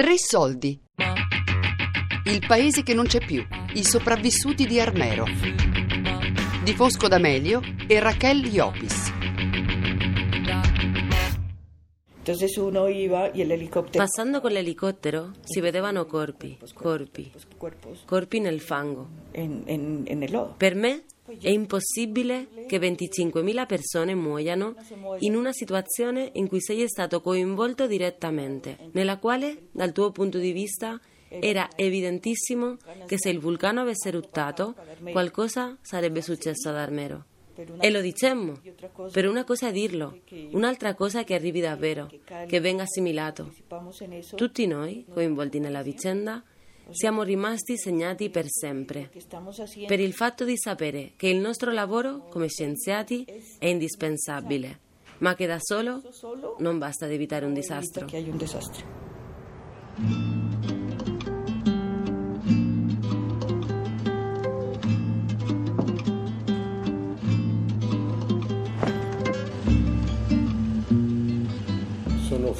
Tre soldi. Il paese che non c'è più. I sopravvissuti di Armero. Di Fosco D'Amelio e Raquel Iopis. Passando con l'elicottero si vedevano corpi, corpi, corpi nel fango. Per me è impossibile che 25.000 persone muoiano in una situazione in cui sei stato coinvolto direttamente, nella quale, dal tuo punto di vista, era evidentissimo che se il vulcano avesse eruttato, qualcosa sarebbe successo ad Armero. E lo dicemmo, per una cosa è dirlo, un'altra cosa è che arrivi davvero, che venga assimilato. Tutti noi, coinvolti nella vicenda, siamo rimasti segnati per sempre per il fatto di sapere che il nostro lavoro come scienziati è indispensabile, ma che da solo non basta ad evitare un disastro.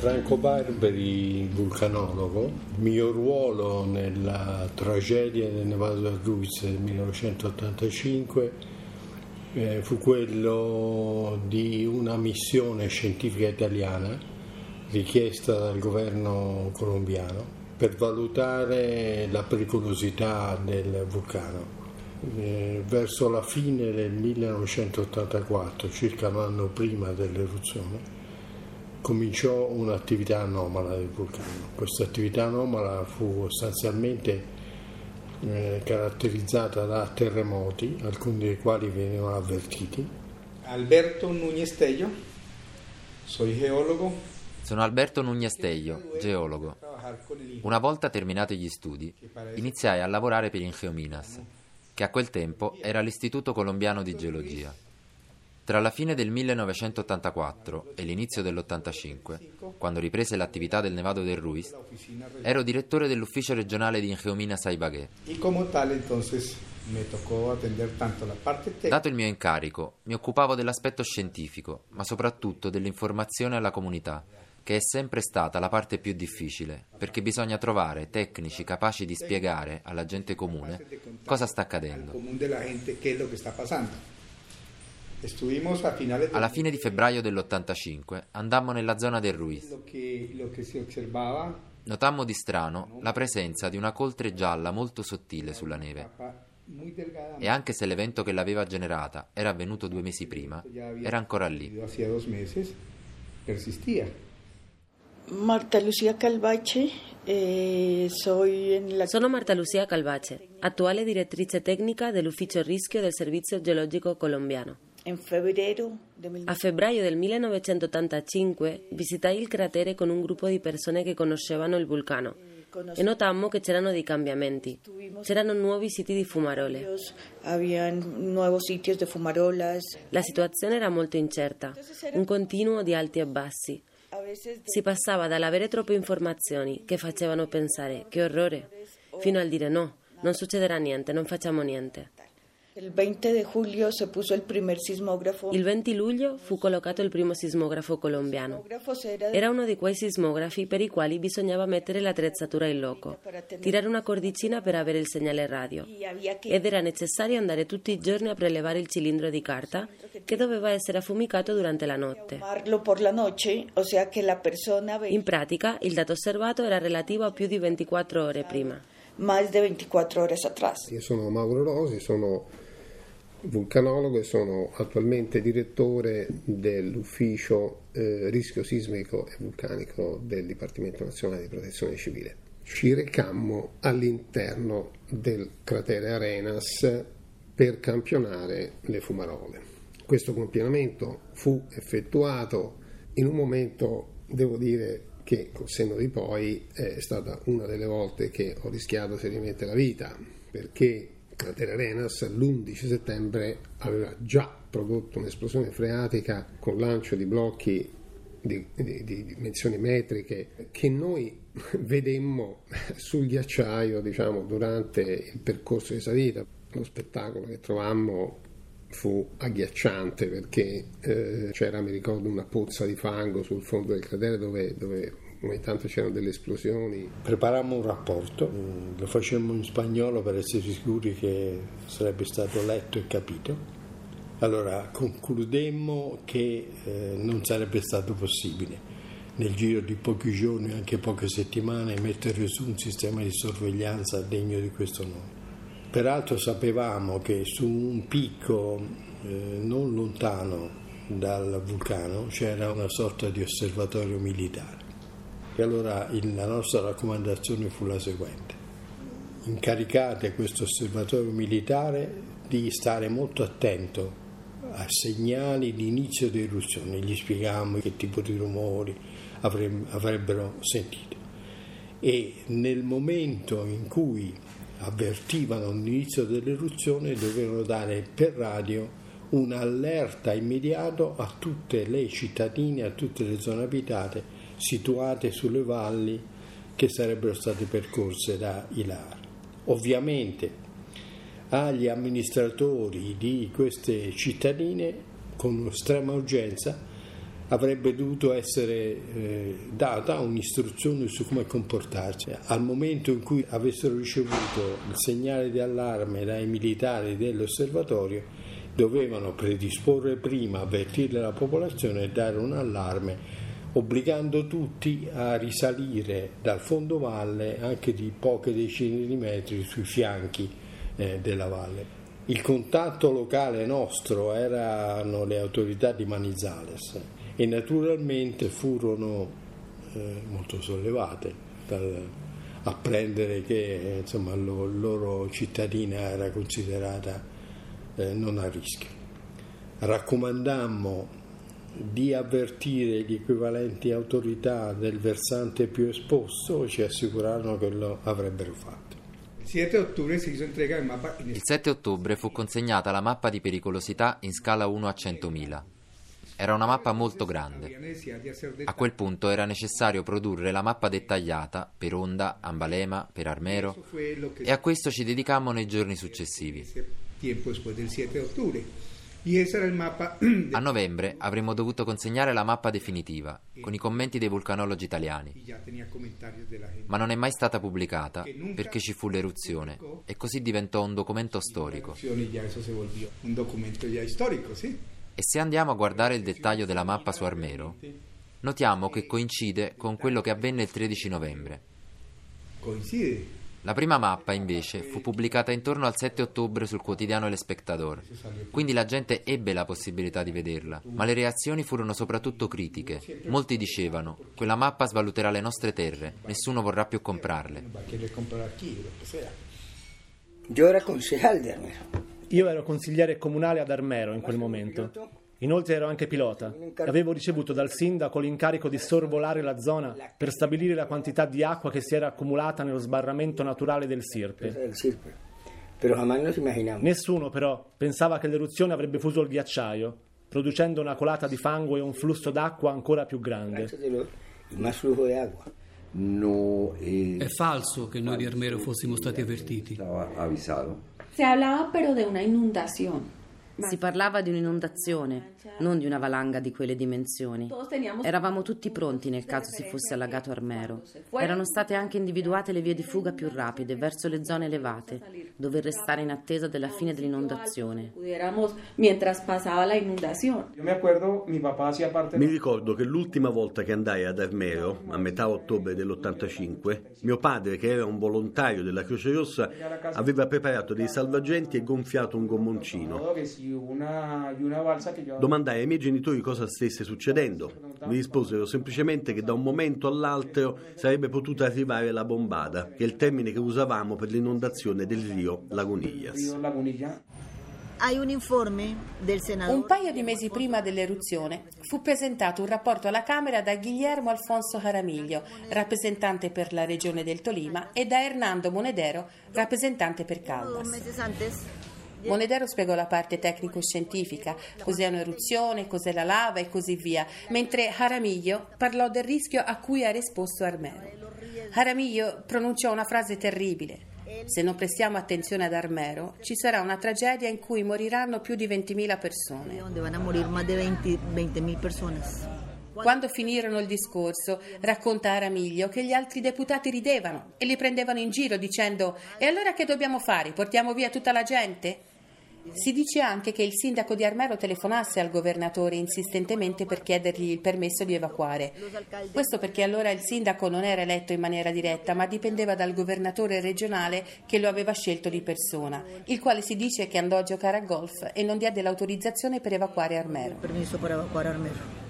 Franco Barberi, vulcanologo. Il mio ruolo nella tragedia del Nevado del Ruiz del 1985 eh, fu quello di una missione scientifica italiana richiesta dal governo colombiano per valutare la pericolosità del vulcano. Eh, verso la fine del 1984, circa un anno prima dell'eruzione, cominciò un'attività anomala del vulcano. Questa attività anomala fu sostanzialmente eh, caratterizzata da terremoti, alcuni dei quali venivano avvertiti, Alberto Núñez Tello, soy geólogo. Sono Alberto Núñez Tello, geologo. Una volta terminati gli studi, iniziai a lavorare per Ingeominas, che a quel tempo era l'Istituto Colombiano di Geologia. Tra la fine del 1984 e l'inizio dell'85, quando riprese l'attività del Nevado del Ruiz, ero direttore dell'ufficio regionale di Ingeominas a Ibagué. Y como tal, entonces me tocó atender tanto la parte técnica Dato il mio incarico, mi occupavo dell'aspetto scientifico, ma soprattutto dell'informazione alla comunità, che è sempre stata la parte più difficile, perché bisogna trovare tecnici capaci di spiegare alla gente comune cosa sta accadendo. Alla fine di febbraio dell'85 andammo nella zona del Ruiz. Notammo di strano la presenza di una coltre gialla molto sottile sulla neve. E anche se l'evento che l'aveva generata era avvenuto due mesi prima, era ancora lì. Marta Lucía Calvache, eh, la Sono Marta Lucia Calvace, attuale direttrice tecnica dell'Ufficio Rischio del Servizio Geologico Colombiano. A febbraio del 1985 visitai il cratere con un gruppo di persone che conoscevano il vulcano e notammo che c'erano dei cambiamenti. C'erano nuovi siti di fumarole. La situazione era molto incerta, un continuo di alti e bassi. Si passava dall'avere troppe informazioni che facevano pensare che orrore, fino al dire no, non succederà niente, non facciamo niente. El 20 de julio se puso el primer sismógrafo. Il 20 luglio fu collocato il primo sismografo colombiano. era uno di quei sismografi per i quali bisognava mettere l'attrezzatura in loco, tirare una cordicina per avere il segnale radio ed era necessario andare tutti i giorni a prelevare il cilindro di carta che doveva essere affumicato durante la notte. In pratica il dato osservato era relativo a più di 24 ore prima. Más de 24 horas atrás. Io sono Mauro Rosi, sono vulcanologo e sono attualmente direttore dell'ufficio eh, rischio sismico e vulcanico del Dipartimento Nazionale di Protezione Civile. Ci recammo all'interno del cratere Arenas per campionare le fumarole. Questo campionamento fu effettuato in un momento, devo dire, che col senno di poi è stata una delle volte che ho rischiato seriamente la vita, perché cratere Arenas l'11 settembre aveva già prodotto un'esplosione freatica con lancio di blocchi di, di- di dimensioni metriche che noi vedemmo sul ghiacciaio diciamo, durante il percorso di salita. Lo spettacolo che trovammo fu agghiacciante perché eh, c'era, mi ricordo, una pozza di fango sul fondo del cratere dove, dove ogni tanto c'erano delle esplosioni. Preparammo un rapporto, mm, lo facemmo in spagnolo per essere sicuri che sarebbe stato letto e capito. Allora concludemmo che eh, non sarebbe stato possibile nel giro di pochi giorni, anche poche settimane, mettere su un sistema di sorveglianza degno di questo nome. Peraltro sapevamo che su un picco eh, non lontano dal vulcano c'era una sorta di osservatorio militare. E allora il, la nostra raccomandazione fu la seguente. Incaricate questo osservatorio militare di stare molto attento a segnali di inizio di eruzione, gli spiegavamo che tipo di rumori avrebbero sentito. E nel momento in cui avvertivano l'inizio dell'eruzione dovevano dare per radio un'allerta immediata a tutte le cittadine, a tutte le zone abitate situate sulle valli che sarebbero state percorse da Ilar. Ovviamente agli amministratori di queste cittadine con estrema urgenza avrebbe dovuto essere eh, data un'istruzione su come comportarsi. Al momento in cui avessero ricevuto il segnale di allarme dai militari dell'osservatorio, dovevano predisporre prima, avvertire la popolazione e dare un allarme obbligando tutti a risalire dal fondovalle anche di poche decine di metri sui fianchi eh, della valle. Il contatto locale nostro erano le autorità di Manizales e naturalmente furono eh, molto sollevate dal apprendere che insomma, la loro cittadina era considerata eh, non a rischio. Raccomandammo di avvertire gli equivalenti autorità del versante più esposto, ci assicurarono che lo avrebbero fatto. Il 7 ottobre fu consegnata la mappa di pericolosità in scala 1 a 100.000. Era una mappa molto grande. A quel punto era necessario produrre la mappa dettagliata per Onda, Ambalema, per Armero e a questo ci dedicammo nei giorni successivi. A novembre avremmo dovuto consegnare la mappa definitiva, con i commenti dei vulcanologi italiani. Ma non è mai stata pubblicata perché ci fu l'eruzione e così diventò un documento storico. E se andiamo a guardare il dettaglio della mappa su Armero, notiamo che coincide con quello che avvenne il 13 novembre. Coincide la prima mappa, invece, fu pubblicata intorno al 7 ottobre sul quotidiano El Spectador, quindi la gente ebbe la possibilità di vederla, ma le reazioni furono soprattutto critiche. Molti dicevano, quella mappa svaluterà le nostre terre, nessuno vorrà più comprarle. Io ero consigliere Io ero consigliere comunale ad Armero in quel momento. Inoltre ero anche pilota. Avevo ricevuto dal sindaco l'incarico di sorvolare la zona per stabilire la quantità di acqua che si era accumulata nello sbarramento naturale del Sirpe. Nessuno però pensava che l'eruzione avrebbe fuso il ghiacciaio, producendo una colata di fango e un flusso d'acqua ancora più grande. È falso che noi di Armero fossimo stati avvertiti. Si hablaba pero de una inundación. Si parlava di un'inondazione, non di una valanga di quelle dimensioni. Eravamo tutti pronti nel caso si fosse allagato Armero. Erano state anche individuate le vie di fuga più rapide verso le zone elevate, dove restare in attesa della fine dell'inondazione. Mi ricordo che l'ultima volta che andai ad Armero, a metà ottobre dell'85, mio padre, che era un volontario della Croce Rossa, aveva preparato dei salvagenti e gonfiato un gommoncino. Domandai ai miei genitori cosa stesse succedendo. Mi risposero semplicemente che da un momento all'altro sarebbe potuta arrivare la bombada, che è il termine che usavamo per l'inondazione del rio Lagunillas. Un paio di mesi prima dell'eruzione fu presentato un rapporto alla Camera da Guillermo Alfonso Jaramillo, rappresentante per la regione del Tolima, e da Hernando Monedero, rappresentante per Caldas. Monedero spiegò la parte tecnico-scientifica, cos'è un'eruzione, cos'è la lava e così via, mentre Jaramillo parlò del rischio a cui era esposto Armero. Jaramillo pronunciò una frase terribile. Se non prestiamo attenzione ad Armero, ci sarà una tragedia in cui moriranno più di 20.000 persone. Quando finirono il discorso, racconta Aramiglio che gli altri deputati ridevano e li prendevano in giro dicendo E allora che dobbiamo fare? Portiamo via tutta la gente? Si dice anche che il sindaco di Armero telefonasse al governatore insistentemente per chiedergli il permesso di evacuare. Questo perché allora il sindaco non era eletto in maniera diretta, ma dipendeva dal governatore regionale che lo aveva scelto di persona, il quale si dice che andò a giocare a golf e non diede l'autorizzazione per evacuare Armero. Permesso per evacuare Armero.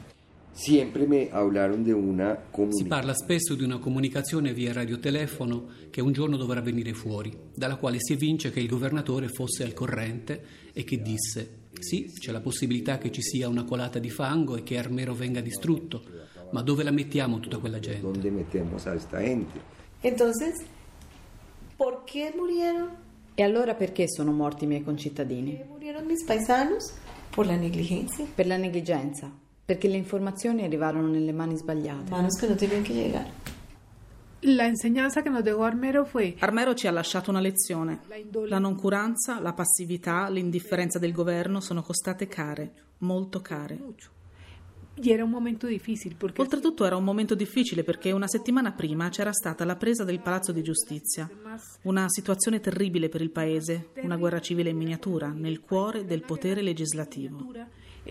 Siempre me hablaron de una Si parla spesso di una comunicazione via radiotelefono che un giorno dovrà venire fuori, dalla quale si evince che il governatore fosse al corrente e che disse sì, c'è la possibilità che ci sia una colata di fango e che Armero venga distrutto, ma dove la mettiamo tutta quella gente? Dove mettiamo questa gente? Entonces, perché murieron? E allora perché sono morti i miei concittadini? Murieron mis paisanos? Per la negligenza. Per la negligenza perché le informazioni arrivarono nelle mani sbagliate. Manos che non tenían che llegare. La enseñanza che nos dejó Armero fue... Armero ci ha lasciato una lezione. La noncuranza, la passività, l'indifferenza del governo sono costate care, molto care. Era un momento difficile perché... Oltretutto era un momento difficile perché una settimana prima c'era stata la presa del Palazzo di Giustizia. Una situazione terribile per il paese, una guerra civile in miniatura, nel cuore del potere legislativo.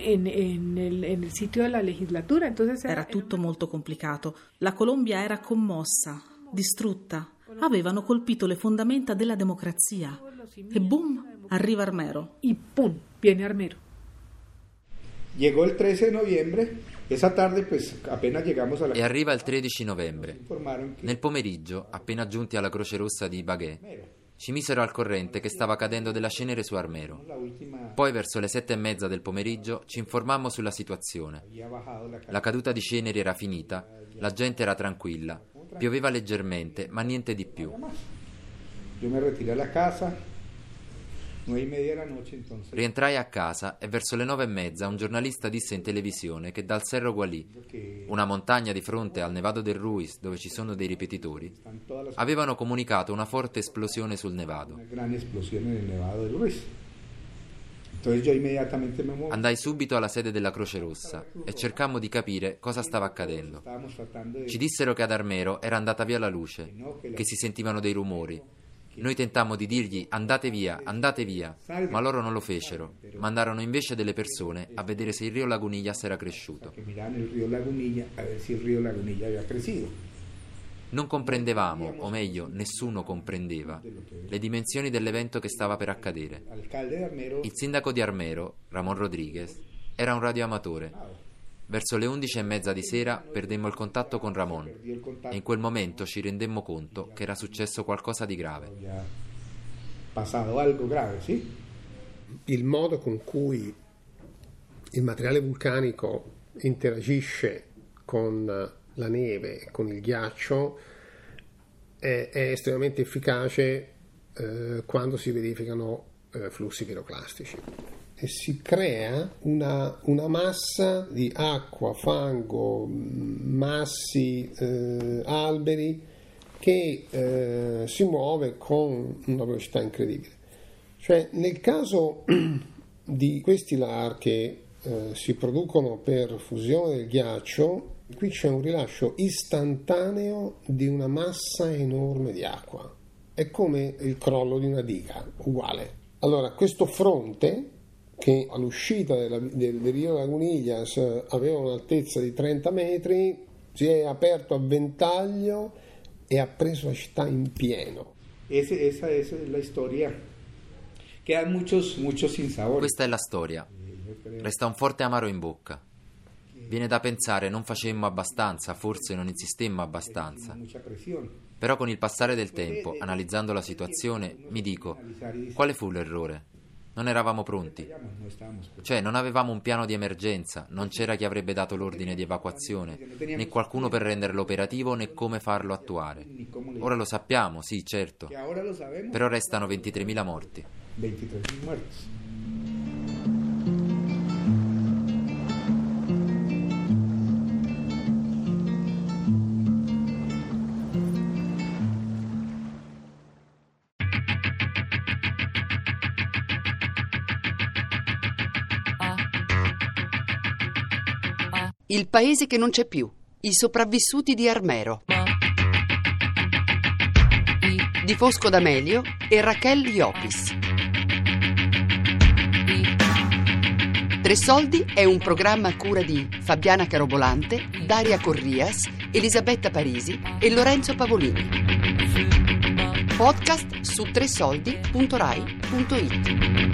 En, en, el, en, el, sitio della legislatura. Entonces era, era tutto molto complicato. La Colombia era commossa, distrutta. Avevano colpito le fondamenta della democrazia. E boom, arriva Armero. E boom, viene Armero. Llegó il 13 novembre. Esa tarde, pues, appena llegamos alla... E arriva il 13 novembre. Nel pomeriggio, appena giunti alla Croce Rossa di Baguet, ci misero al corrente che stava cadendo della cenere su Armero. Poi verso le sette e mezza del pomeriggio ci informammo sulla situazione. La caduta di ceneri era finita, la gente era tranquilla, pioveva leggermente, ma niente di più. Io mi ritiré alla casa, Rientrai a casa e verso le nove e mezza un giornalista disse in televisione che dal Cerro Gualí, una montagna di fronte al Nevado del Ruiz dove ci sono dei ripetitori, avevano comunicato una forte esplosione sul Nevado. Andai subito alla sede della Croce Rossa e cercammo di capire cosa stava accadendo. Ci dissero che ad Armero era andata via la luce, che si sentivano dei rumori noi tentammo di dirgli andate via, andate via, ma loro non lo fecero. Mandarono invece delle persone a vedere se il rio Lagunillas era cresciuto. Non comprendevamo, o meglio, nessuno comprendeva, le dimensioni dell'evento che stava per accadere. Il sindaco di Armero, Ramon Rodriguez, era un radioamatore Verso le undici e mezza di sera perdemmo il contatto con Ramon e in quel momento ci rendemmo conto che era successo qualcosa di grave. Il modo con cui il materiale vulcanico interagisce con la neve e con il ghiaccio è, è estremamente efficace eh, quando si verificano eh, flussi piroclastici e si crea una, una, massa di acqua, fango, massi, eh, alberi che eh, si muove con una velocità incredibile. Cioè, nel caso di questi lar che eh, si producono per fusione del ghiaccio, qui c'è un rilascio istantaneo di una massa enorme di acqua. È come il crollo di una diga, uguale. Allora, questo fronte che all'uscita della, del, del Rio Lagunillas aveva un'altezza di 30 metri, si è aperto a ventaglio e ha preso la città in pieno. Esa, esa es la storia. Quedan muchos, muchos sinsabores. Questa è la storia. Resta un forte amaro in bocca. Viene da pensare non facemmo abbastanza, forse non insistemmo abbastanza. Però con il passare del tempo, analizzando la situazione, mi dico, quale fu l'errore? Non eravamo pronti. Cioè, non avevamo un piano di emergenza, non c'era chi avrebbe dato l'ordine di evacuazione, né qualcuno per renderlo operativo né come farlo attuare. Ora lo sappiamo, sì, certo. Però restano 23.000 morti. 23.000 morti. Il paese che non c'è più. I sopravvissuti di Armero. Di Fosco D'Amelio e Raquel Iopis. Tre Soldi è un programma a cura di Fabiana Carobolante, Daria Corrias, Elisabetta Parisi e Lorenzo Pavolini. Podcast su tresoldi.rai.it.